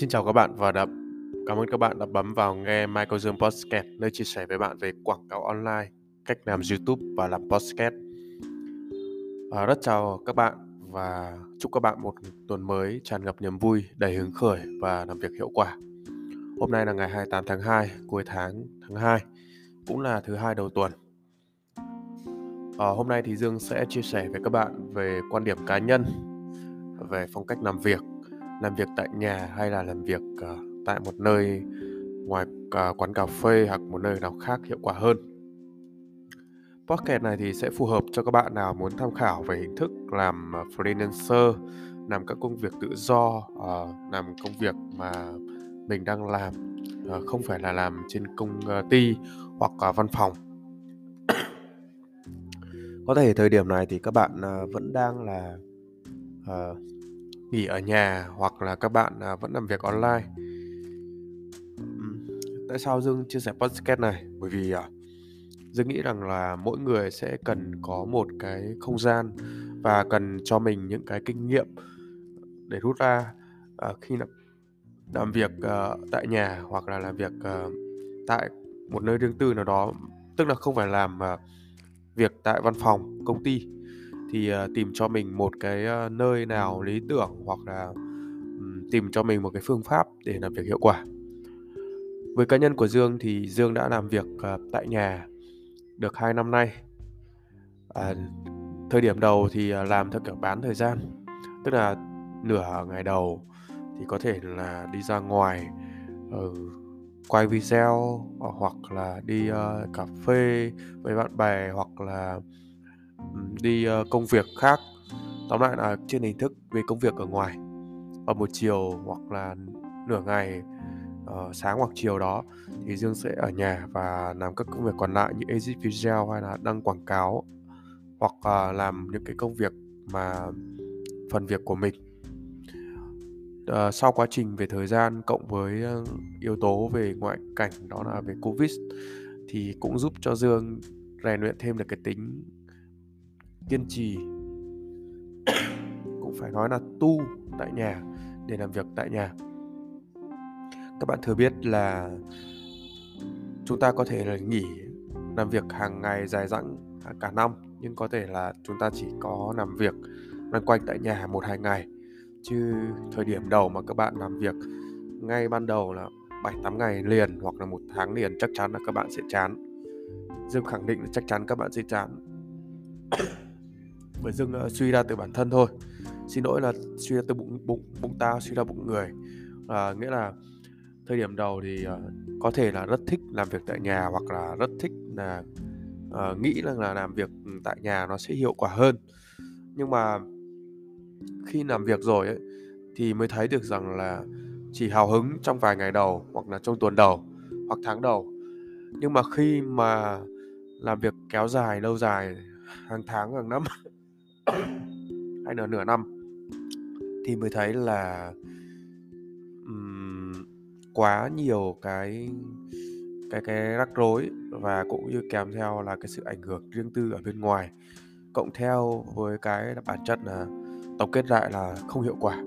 Xin chào các bạn và đã cảm ơn các bạn đã bấm vào nghe Michael Dương Podcast, nơi chia sẻ với bạn về quảng cáo online, cách làm YouTube và làm podcast. À, rất chào các bạn và chúc các bạn một tuần mới tràn ngập niềm vui, đầy hứng khởi và làm việc hiệu quả. Hôm nay là ngày 28 tháng 2, cuối tháng tháng 2, cũng là thứ hai đầu tuần. À, hôm nay thì Dương sẽ chia sẻ với các bạn về quan điểm cá nhân về phong cách làm việc làm việc tại nhà hay là làm việc uh, tại một nơi ngoài uh, quán cà phê hoặc một nơi nào khác hiệu quả hơn. Podcast này thì sẽ phù hợp cho các bạn nào muốn tham khảo về hình thức làm ờ, freelancer, làm các công việc tự do, uh, làm công việc mà mình đang làm, uh, không phải là làm trên công ty hoặc uh, văn phòng. Có thể thời điểm này thì các bạn uh, vẫn đang là uh, nghỉ ở nhà hoặc là các bạn à, vẫn làm việc online. Tại sao dương chia sẻ podcast này? Bởi vì à, dương nghĩ rằng là mỗi người sẽ cần có một cái không gian và cần cho mình những cái kinh nghiệm để rút ra à, khi làm, làm việc tại nhà hoặc là làm việc tại một nơi riêng tư nào đó. Tức là không phải làm việc tại văn phòng công ty thì uh, tìm cho mình một cái uh, nơi nào lý tưởng hoặc là um, tìm cho mình một cái phương pháp để làm việc hiệu quả. Với cá nhân của Dương thì Dương đã làm việc uh, tại nhà được 2 năm nay. À, thời điểm đầu thì làm theo kiểu bán thời gian tức là nửa ngày đầu thì có thể là đi ra ngoài uh, quay video ờ, hoặc là đi uh, cà phê với bạn bè hoặc là đi ờ, công việc khác. Tóm lại là trên hình thức về công việc ở ngoài ở một chiều hoặc là nửa ngày uh, sáng hoặc chiều đó thì Dương sẽ ở nhà và làm các công việc còn lại như edit video hay là đăng quảng cáo hoặc uh, làm những cái công việc mà phần việc của mình. Uh, sau quá trình về thời gian cộng với uh, yếu tố về ngoại cảnh đó là về covid thì cũng giúp cho Dương rèn luyện thêm được cái tính kiên trì. Cũng phải nói là tu tại nhà, để làm việc tại nhà. Các bạn thừa biết là chúng ta có thể là nghỉ làm việc hàng ngày dài dẳng à, cả năm, nhưng có thể là chúng ta chỉ có làm việc loanh quanh tại nhà một, hai ngày. Chứ thời điểm đầu mà các bạn làm việc ngay ban đầu là 7 8 ngày liền hoặc là một tháng liền, chắc chắn là các bạn sẽ chán. Dương khẳng định là chắc chắn các bạn sẽ chán. bởi dưng ờ, suy ra từ bản thân thôi. Xin lỗi là suy ra từ bụng bụng bụng ta suy ra bụng người. À, nghĩa là thời điểm đầu thì uh, có thể là rất thích làm việc tại nhà hoặc là rất thích là uh, nghĩ rằng là làm việc ừ, tại nhà nó sẽ hiệu quả hơn. Nhưng mà khi làm việc rồi ấy, thì mới thấy được rằng là chỉ hào hứng trong vài ngày đầu hoặc là trong tuần đầu hoặc tháng đầu. Nhưng mà khi mà làm việc kéo dài lâu dài hàng tháng hàng năm hay nửa nửa năm. Thì mới thấy là um, quá nhiều cái cái cái rắc rối và cũng như kèm theo là cái sự ảnh hưởng riêng tư ở bên ngoài. Cộng theo với cái bản chất là tổng kết lại là không hiệu quả.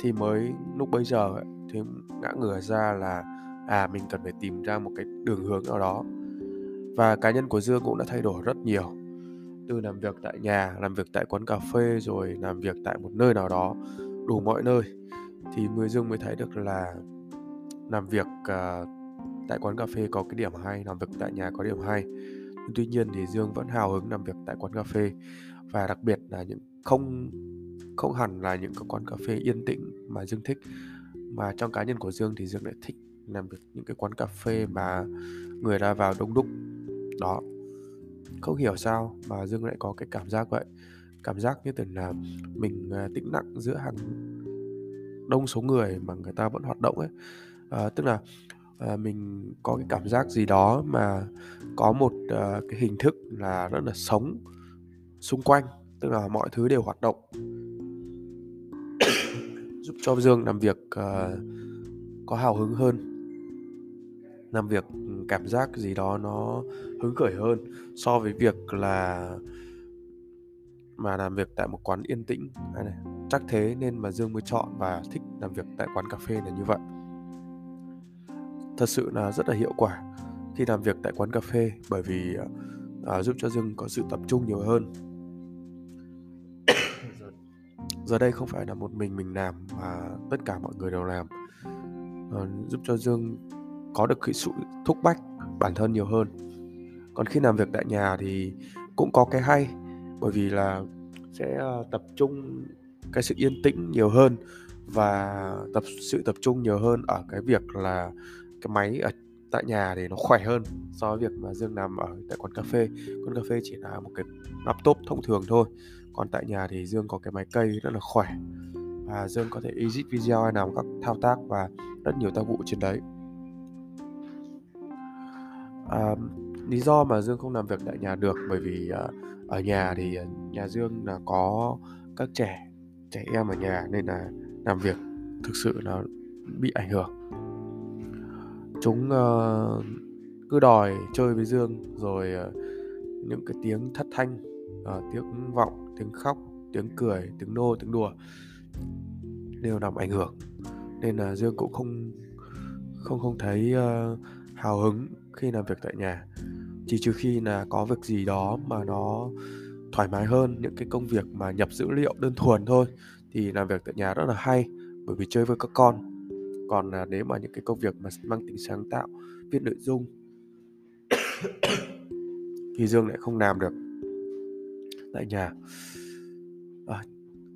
Thì mới lúc bây giờ ấy, thì ngã ngửa ra là à mình cần phải tìm ra một cái đường hướng nào đó. Và cá nhân của dương cũng đã thay đổi rất nhiều từ làm việc tại nhà làm việc tại quán cà phê rồi làm việc tại một nơi nào đó đủ mọi nơi. Thì người dương mới thấy được là làm việc uh, tại quán cà phê có cái điểm hay làm việc tại nhà có điểm hay. Tuy nhiên thì dương vẫn hào hứng làm việc tại quán cà phê. Và đặc biệt là những không không hẳn là những cái quán cà phê yên tĩnh mà dương thích mà trong cá nhân của dương thì dương lại thích làm việc những cái quán cà phê mà người ra vào đông đúc. Đó không hiểu sao mà dương lại có cái cảm giác vậy. Cảm giác như tưởng là mình à, tĩnh lặng giữa hàng đông số người mà người ta vẫn hoạt động ấy. À, tức là à, mình có cái cảm giác gì đó mà có một à, cái hình thức là rất là sống xung quanh tức là mọi thứ đều hoạt động. Giúp cho dương làm việc à, có hào hứng hơn. Làm việc ừ, cảm giác gì đó nó hứng khởi hơn so với việc là mà làm việc tại một quán yên tĩnh. Này, chắc thế nên mà Dương mới chọn và thích làm việc tại quán cà phê là như vậy. Thật sự là rất là hiệu quả khi làm việc tại quán cà phê bởi vì à, giúp cho Dương có sự tập trung nhiều hơn. Giờ đây không phải là một mình mình làm mà tất cả mọi người đều làm. À, giúp cho Dương có được cái sự thúc bách bản thân nhiều hơn còn khi làm việc tại nhà thì cũng có cái hay, bởi vì là sẽ ờ, tập trung cái sự yên tĩnh nhiều hơn và tập, sự tập trung nhiều hơn ở cái việc là cái máy ở tại nhà thì nó khỏe hơn so với việc mà Dương nằm ở tại quán cà phê. Quán cà phê chỉ là một cái laptop thông thường thôi, còn tại nhà thì Dương có cái máy cây rất là khỏe và Dương có thể edit video hay làm các thao tác và rất nhiều tác vụ trên đấy à, lý do mà Dương không làm việc tại nhà được bởi vì à, ở nhà thì ờ, nhà Dương là có các trẻ trẻ em ở nhà nên là làm việc thực sự là bị ảnh hưởng. Chúng uh, cứ đòi chơi với dương rồi uh, những cái tiếng thất thanh uh, tiếng vọng tiếng khóc tiếng cười tiếng nô tiếng đùa đều làm ảnh hưởng. Nên là dương cũng không không không thấy uh, hào hứng khi làm việc tại nhà. Chỉ trừ khi là có việc gì đó mà nó thoải mái hơn những cái công việc mà nhập dữ liệu đơn thuần thôi thì làm việc tại nhà rất là hay bởi vì chơi với các con. Còn là nếu mà những cái công việc mà mang tính sáng tạo viết nội dung thì dương lại không làm được tại nhà. À,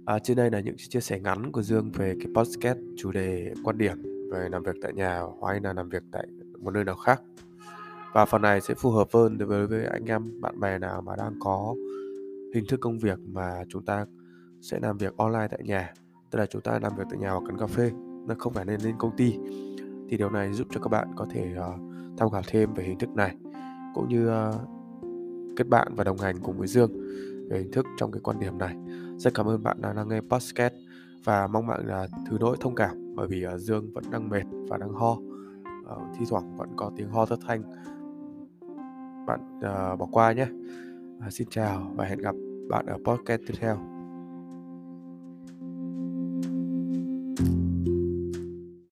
à, trên đây là những chia sẻ ngắn của dương về cái podcast chủ đề quan điểm về làm việc tại nhà hay là làm việc tại một nơi nào khác và phần này sẽ phù hợp hơn đối với, với anh em bạn bè nào mà đang có hình thức công việc mà chúng ta sẽ làm việc online tại nhà tức là chúng ta làm việc tại nhà hoặc quán cà phê nó không phải nên lên công ty thì điều này giúp cho các bạn có thể uh, tham khảo thêm về hình thức này cũng như uh, kết bạn và đồng hành cùng với Dương về hình thức trong cái quan điểm này. Rất cảm ơn bạn đã lắng nghe podcast và mong bạn là thứ lỗi thông cảm bởi vì uh, Dương vẫn đang mệt và đang ho. Uh, thi thoảng vẫn có tiếng ho thất thanh. Bạn uh, bỏ qua nhé. Uh, xin chào và hẹn gặp bạn ở podcast tiếp theo.